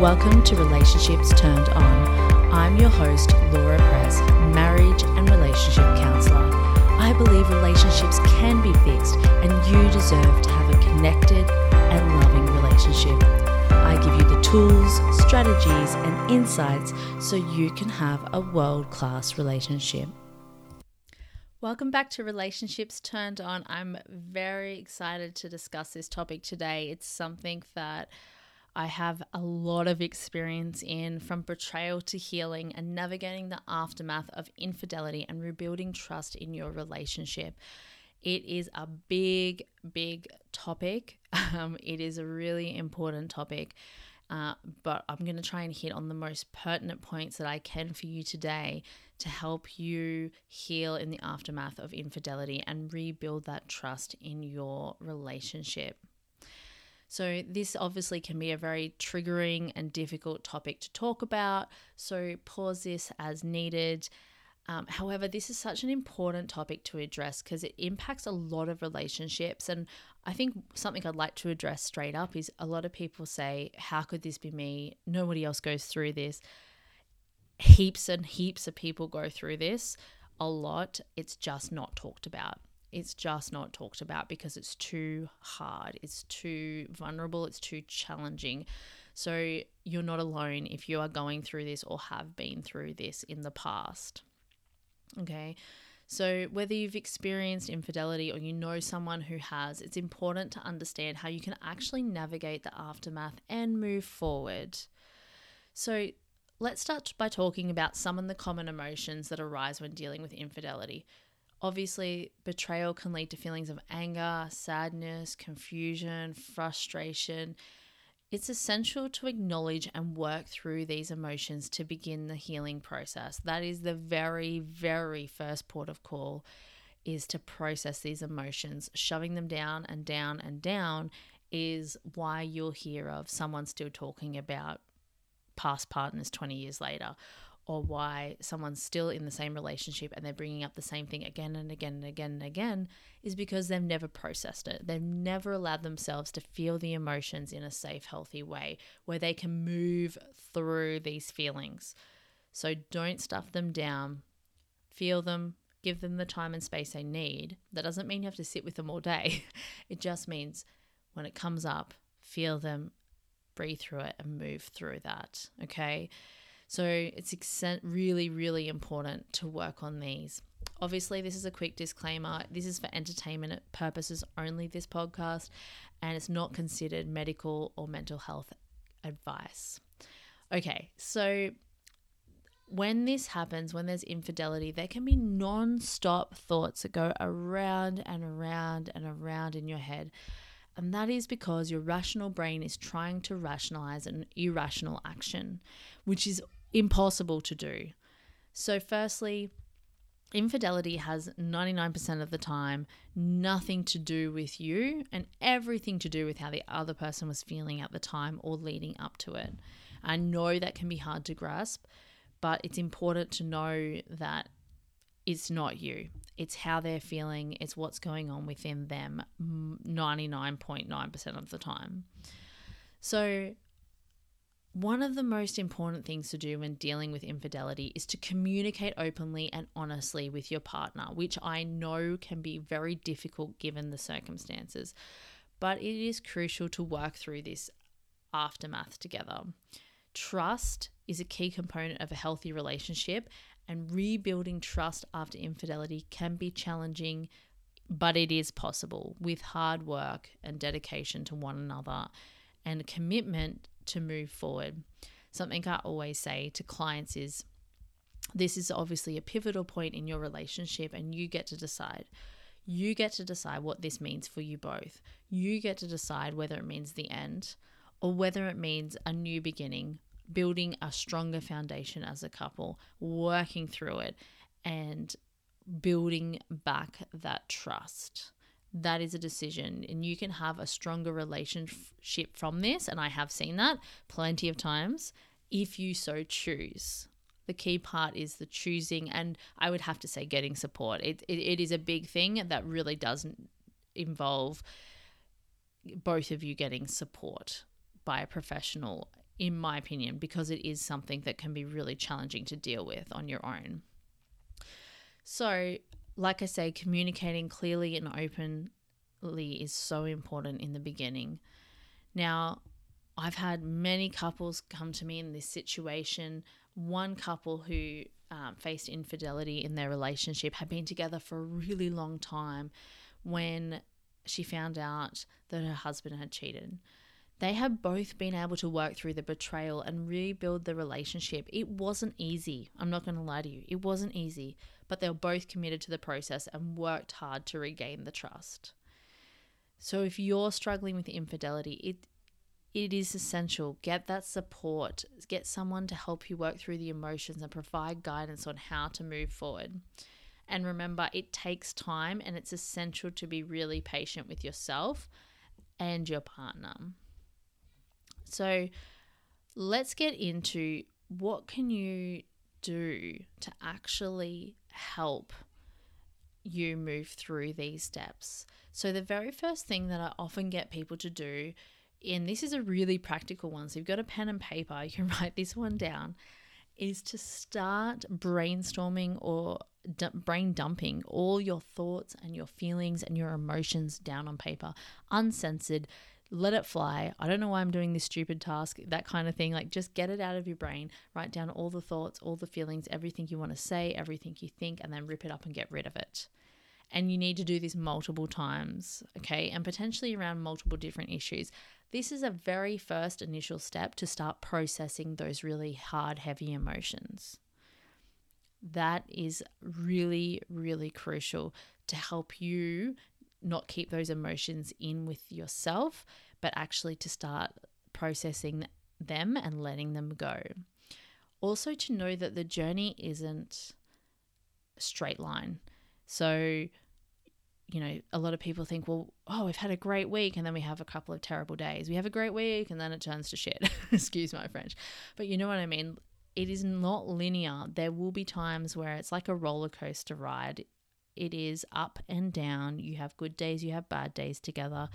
Welcome to Relationships Turned On. I'm your host, Laura Press, marriage and relationship counselor. I believe relationships can be fixed and you deserve to have a connected and loving relationship. I give you the tools, strategies, and insights so you can have a world class relationship. Welcome back to Relationships Turned On. I'm very excited to discuss this topic today. It's something that I have a lot of experience in from betrayal to healing and navigating the aftermath of infidelity and rebuilding trust in your relationship. It is a big, big topic. Um, it is a really important topic. Uh, but I'm going to try and hit on the most pertinent points that I can for you today to help you heal in the aftermath of infidelity and rebuild that trust in your relationship. So, this obviously can be a very triggering and difficult topic to talk about. So, pause this as needed. Um, however, this is such an important topic to address because it impacts a lot of relationships. And I think something I'd like to address straight up is a lot of people say, How could this be me? Nobody else goes through this. Heaps and heaps of people go through this a lot. It's just not talked about. It's just not talked about because it's too hard, it's too vulnerable, it's too challenging. So, you're not alone if you are going through this or have been through this in the past. Okay. So, whether you've experienced infidelity or you know someone who has, it's important to understand how you can actually navigate the aftermath and move forward. So, let's start by talking about some of the common emotions that arise when dealing with infidelity. Obviously, betrayal can lead to feelings of anger, sadness, confusion, frustration, it's essential to acknowledge and work through these emotions to begin the healing process. That is the very, very first port of call is to process these emotions. Shoving them down and down and down is why you'll hear of someone still talking about past partners 20 years later or why someone's still in the same relationship and they're bringing up the same thing again and again and again and again is because they've never processed it. They've never allowed themselves to feel the emotions in a safe, healthy way where they can move through these feelings. So don't stuff them down, feel them, give them the time and space they need. That doesn't mean you have to sit with them all day, it just means when it comes up, feel them, breathe through it, and move through that. Okay. So it's really, really important to work on these. Obviously, this is a quick disclaimer. This is for entertainment purposes only, this podcast, and it's not considered medical or mental health advice. Okay, so when this happens, when there's infidelity, there can be non stop thoughts that go around and around and around in your head. And that is because your rational brain is trying to rationalize an irrational action, which is impossible to do. So, firstly, infidelity has 99% of the time nothing to do with you and everything to do with how the other person was feeling at the time or leading up to it. I know that can be hard to grasp, but it's important to know that it's not you. It's how they're feeling, it's what's going on within them 99.9% of the time. So, one of the most important things to do when dealing with infidelity is to communicate openly and honestly with your partner, which I know can be very difficult given the circumstances. But it is crucial to work through this aftermath together. Trust is a key component of a healthy relationship, and rebuilding trust after infidelity can be challenging, but it is possible with hard work and dedication to one another and commitment to move forward. Something I always say to clients is this is obviously a pivotal point in your relationship, and you get to decide. You get to decide what this means for you both. You get to decide whether it means the end or whether it means a new beginning, building a stronger foundation as a couple, working through it, and building back that trust that is a decision. And you can have a stronger relationship from this and i have seen that plenty of times if you so choose. The key part is the choosing and i would have to say getting support. It, it, it is a big thing that really doesn't involve both of you getting support by a professional in my opinion, because it is something that can be really challenging to deal with on your own. So, like I say, communicating clearly and openly is so important in the beginning. Now, I've had many couples come to me in this situation. One couple who um, faced infidelity in their relationship had been together for a really long time when she found out that her husband had cheated. They have both been able to work through the betrayal and rebuild the relationship. It wasn't easy. I'm not going to lie to you. It wasn't easy, but they were both committed to the process and worked hard to regain the trust. So if you're struggling with infidelity, it it is essential. Get that support. Get someone to help you work through the emotions and provide guidance on how to move forward. And remember, it takes time and it's essential to be really patient with yourself and your partner. So, let's get into what can you do to actually help you move through these steps. So, the very first thing that I often get people to do, and this is a really practical one, so you've got a pen and paper, you can write this one down, is to start brainstorming or d- brain dumping all your thoughts and your feelings and your emotions down on paper, uncensored. Let it fly. I don't know why I'm doing this stupid task, that kind of thing. Like, just get it out of your brain. Write down all the thoughts, all the feelings, everything you want to say, everything you think, and then rip it up and get rid of it. And you need to do this multiple times, okay? And potentially around multiple different issues. This is a very first initial step to start processing those really hard, heavy emotions. That is really, really crucial to help you not keep those emotions in with yourself, but actually to start processing them and letting them go. Also, to know that the journey isn't a straight line. So, you know, a lot of people think, well, oh, we've had a great week and then we have a couple of terrible days. We have a great week and then it turns to shit. Excuse my French. But you know what I mean? It is not linear. There will be times where it's like a roller coaster ride. It is up and down. You have good days, you have bad days together.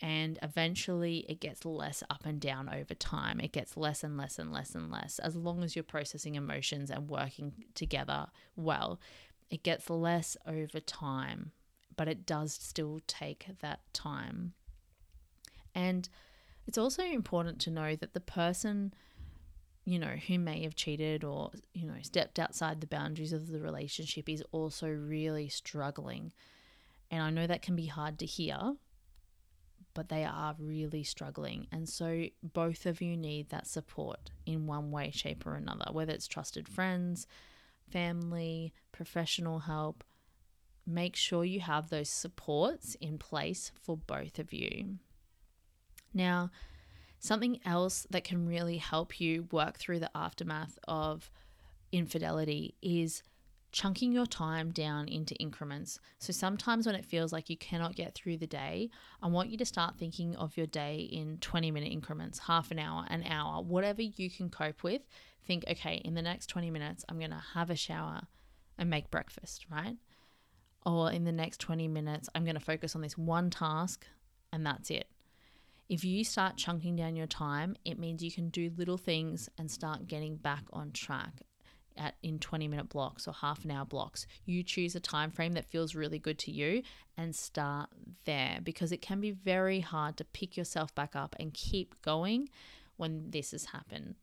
And eventually it gets less up and down over time. It gets less and less and less and less as long as you're processing emotions and working together well. It gets less over time but it does still take that time. And it's also important to know that the person, you know, who may have cheated or, you know, stepped outside the boundaries of the relationship is also really struggling. And I know that can be hard to hear, but they are really struggling. And so both of you need that support in one way, shape, or another, whether it's trusted friends, family, professional help make sure you have those supports in place for both of you. Now, something else that can really help you work through the aftermath of infidelity is chunking your time down into increments. So sometimes when it feels like you cannot get through the day, I want you to start thinking of your day in 20 minute increments, half an hour, an hour, whatever you can cope with. Think, okay, in the next 20 minutes, I'm going to have a shower and make breakfast, right? or in the next 20 minutes, I'm going to focus on this one task and that's it. If you start chunking down your time, it means you can do little things and start getting back on track at in 20 minute blocks or half an hour blocks. You choose a time frame that feels really good to you and start there because it can be very hard to pick yourself back up and keep going when this has happened.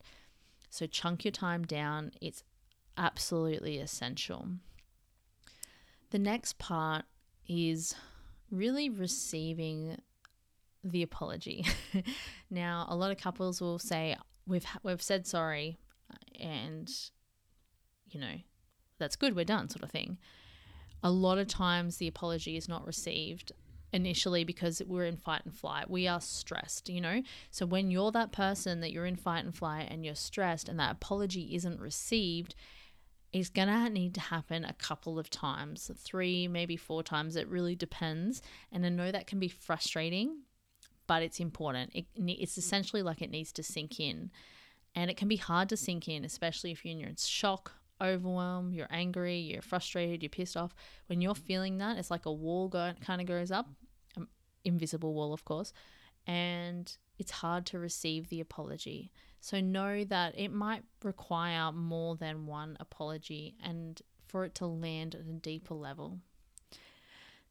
So chunk your time down. It's absolutely essential. The next part is really receiving the apology. now, a lot of couples will say we've we've said sorry and you know, that's good, we're done sort of thing. A lot of times the apology is not received initially because we're in fight and flight. We are stressed, you know? So when you're that person that you're in fight and flight and you're stressed and that apology isn't received, it's going to need to happen a couple of times, three, maybe four times. It really depends. And I know that can be frustrating, but it's important. It, it's essentially like it needs to sink in. And it can be hard to sink in, especially if you're in shock, overwhelmed, you're angry, you're frustrated, you're pissed off. When you're feeling that, it's like a wall go, kind of goes up, um, invisible wall, of course. And it's hard to receive the apology. So know that it might require more than one apology and for it to land at a deeper level.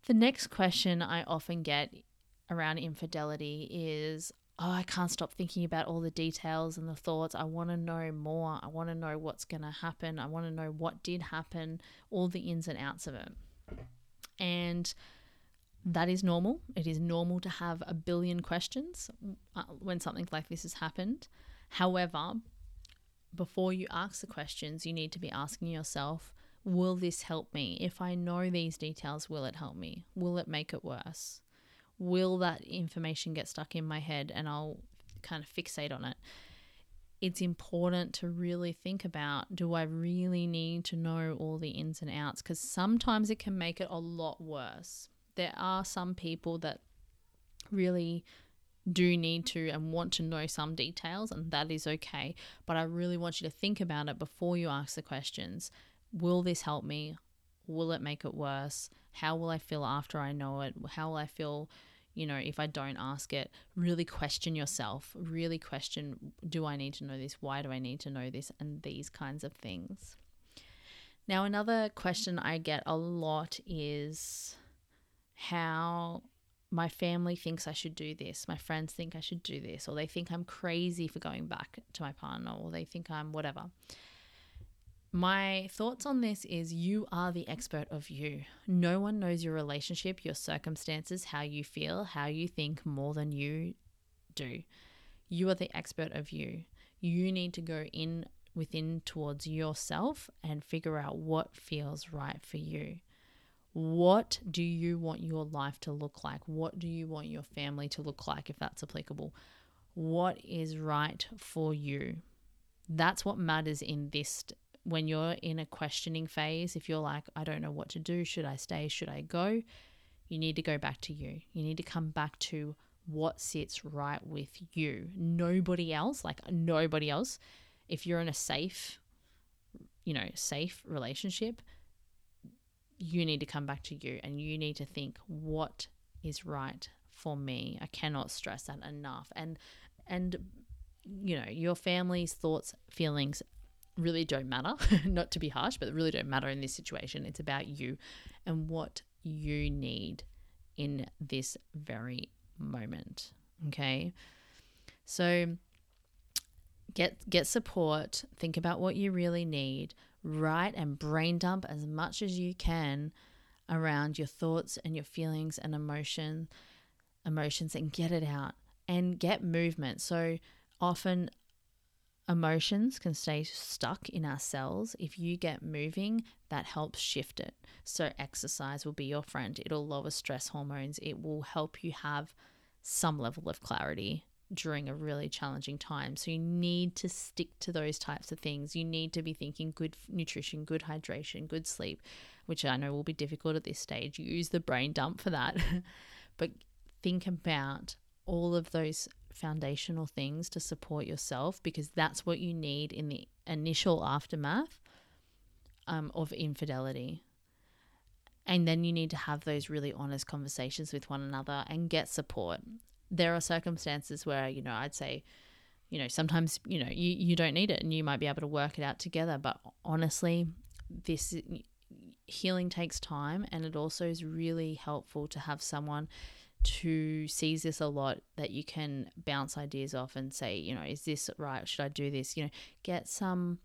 The next question I often get around infidelity is oh, I can't stop thinking about all the details and the thoughts. I want to know more. I want to know what's going to happen. I want to know what did happen, all the ins and outs of it. And that is normal. It is normal to have a billion questions uh, when something like this has happened. However, before you ask the questions, you need to be asking yourself, will this help me? If I know these details, will it help me? Will it make it worse? Will that information get stuck in my head and I'll kind of fixate on it? It's important to really think about do I really need to know all the ins and outs? Because sometimes it can make it a lot worse. There are some people that really do need to and want to know some details, and that is okay. But I really want you to think about it before you ask the questions. Will this help me? Will it make it worse? How will I feel after I know it? How will I feel you know, if I don't ask it, really question yourself. Really question do I need to know this? Why do I need to know this? And these kinds of things. Now, another question I get a lot is how my family thinks I should do this, my friends think I should do this, or they think I'm crazy for going back to my partner, or they think I'm whatever. My thoughts on this is you are the expert of you. No one knows your relationship, your circumstances, how you feel, how you think more than you do. You are the expert of you. You need to go in within towards yourself and figure out what feels right for you. What do you want your life to look like? What do you want your family to look like if that's applicable? What is right for you? That's what matters in this when you're in a questioning phase, if you're like, I don't know what to do, should I stay, should I go? You need to go back to you. You need to come back to what sits right with you. Nobody else, like nobody else. If you're in a safe, you know, safe relationship, you need to come back to you and you need to think what is right for me. I cannot stress that enough. And and you know, your family's thoughts, feelings really don't matter. Not to be harsh, but really don't matter in this situation. It's about you and what you need in this very moment. Okay. So get get support, think about what you really need, write and brain dump as much as you can around your thoughts and your feelings and emotion emotions and get it out and get movement. So often Emotions can stay stuck in our cells. If you get moving, that helps shift it. So, exercise will be your friend. It'll lower stress hormones. It will help you have some level of clarity during a really challenging time. So, you need to stick to those types of things. You need to be thinking good nutrition, good hydration, good sleep, which I know will be difficult at this stage. Use the brain dump for that. but think about all of those foundational things to support yourself because that's what you need in the initial aftermath um, of infidelity. And then you need to have those really honest conversations with one another and get support. There are circumstances where, you know, I'd say, you know, sometimes, you know, you, you don't need it and you might be able to work it out together. But honestly, this healing takes time and it also is really helpful to have someone to sees this a lot that you can bounce ideas off and say, you know, is this right? Should I do this? You know, get some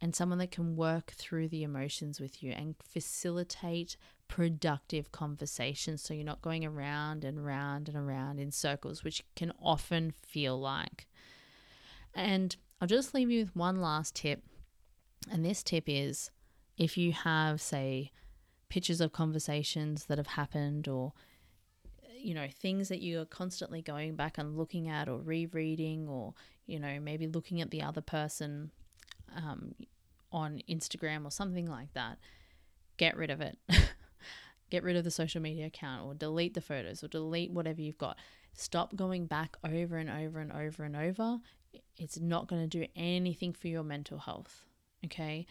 and someone that can work through the emotions with you and facilitate productive conversations so you're not going around and around and around in circles, which can often feel like. And I'll just leave you with one last tip. And this tip is if you have, say, pictures of conversations that have happened or you know, things that you are constantly going back and looking at or rereading or, you know, maybe looking at the other person um, on Instagram or something like that, get rid of it. get rid of the social media account or delete the photos or delete whatever you've got. Stop going back over and over and over and over. It's not going to do anything for your mental health. Okay.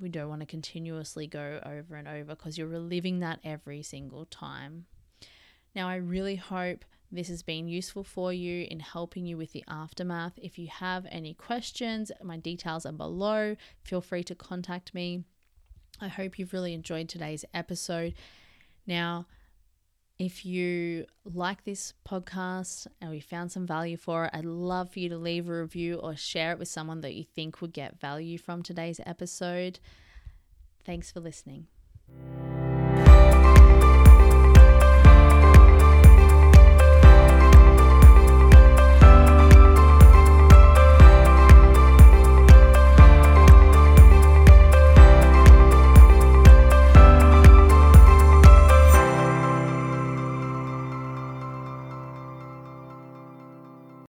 We don't want to continuously go over and over because you're reliving that every single time. Now, I really hope this has been useful for you in helping you with the aftermath. If you have any questions, my details are below. Feel free to contact me. I hope you've really enjoyed today's episode. Now, if you like this podcast and we found some value for it, I'd love for you to leave a review or share it with someone that you think would get value from today's episode. Thanks for listening.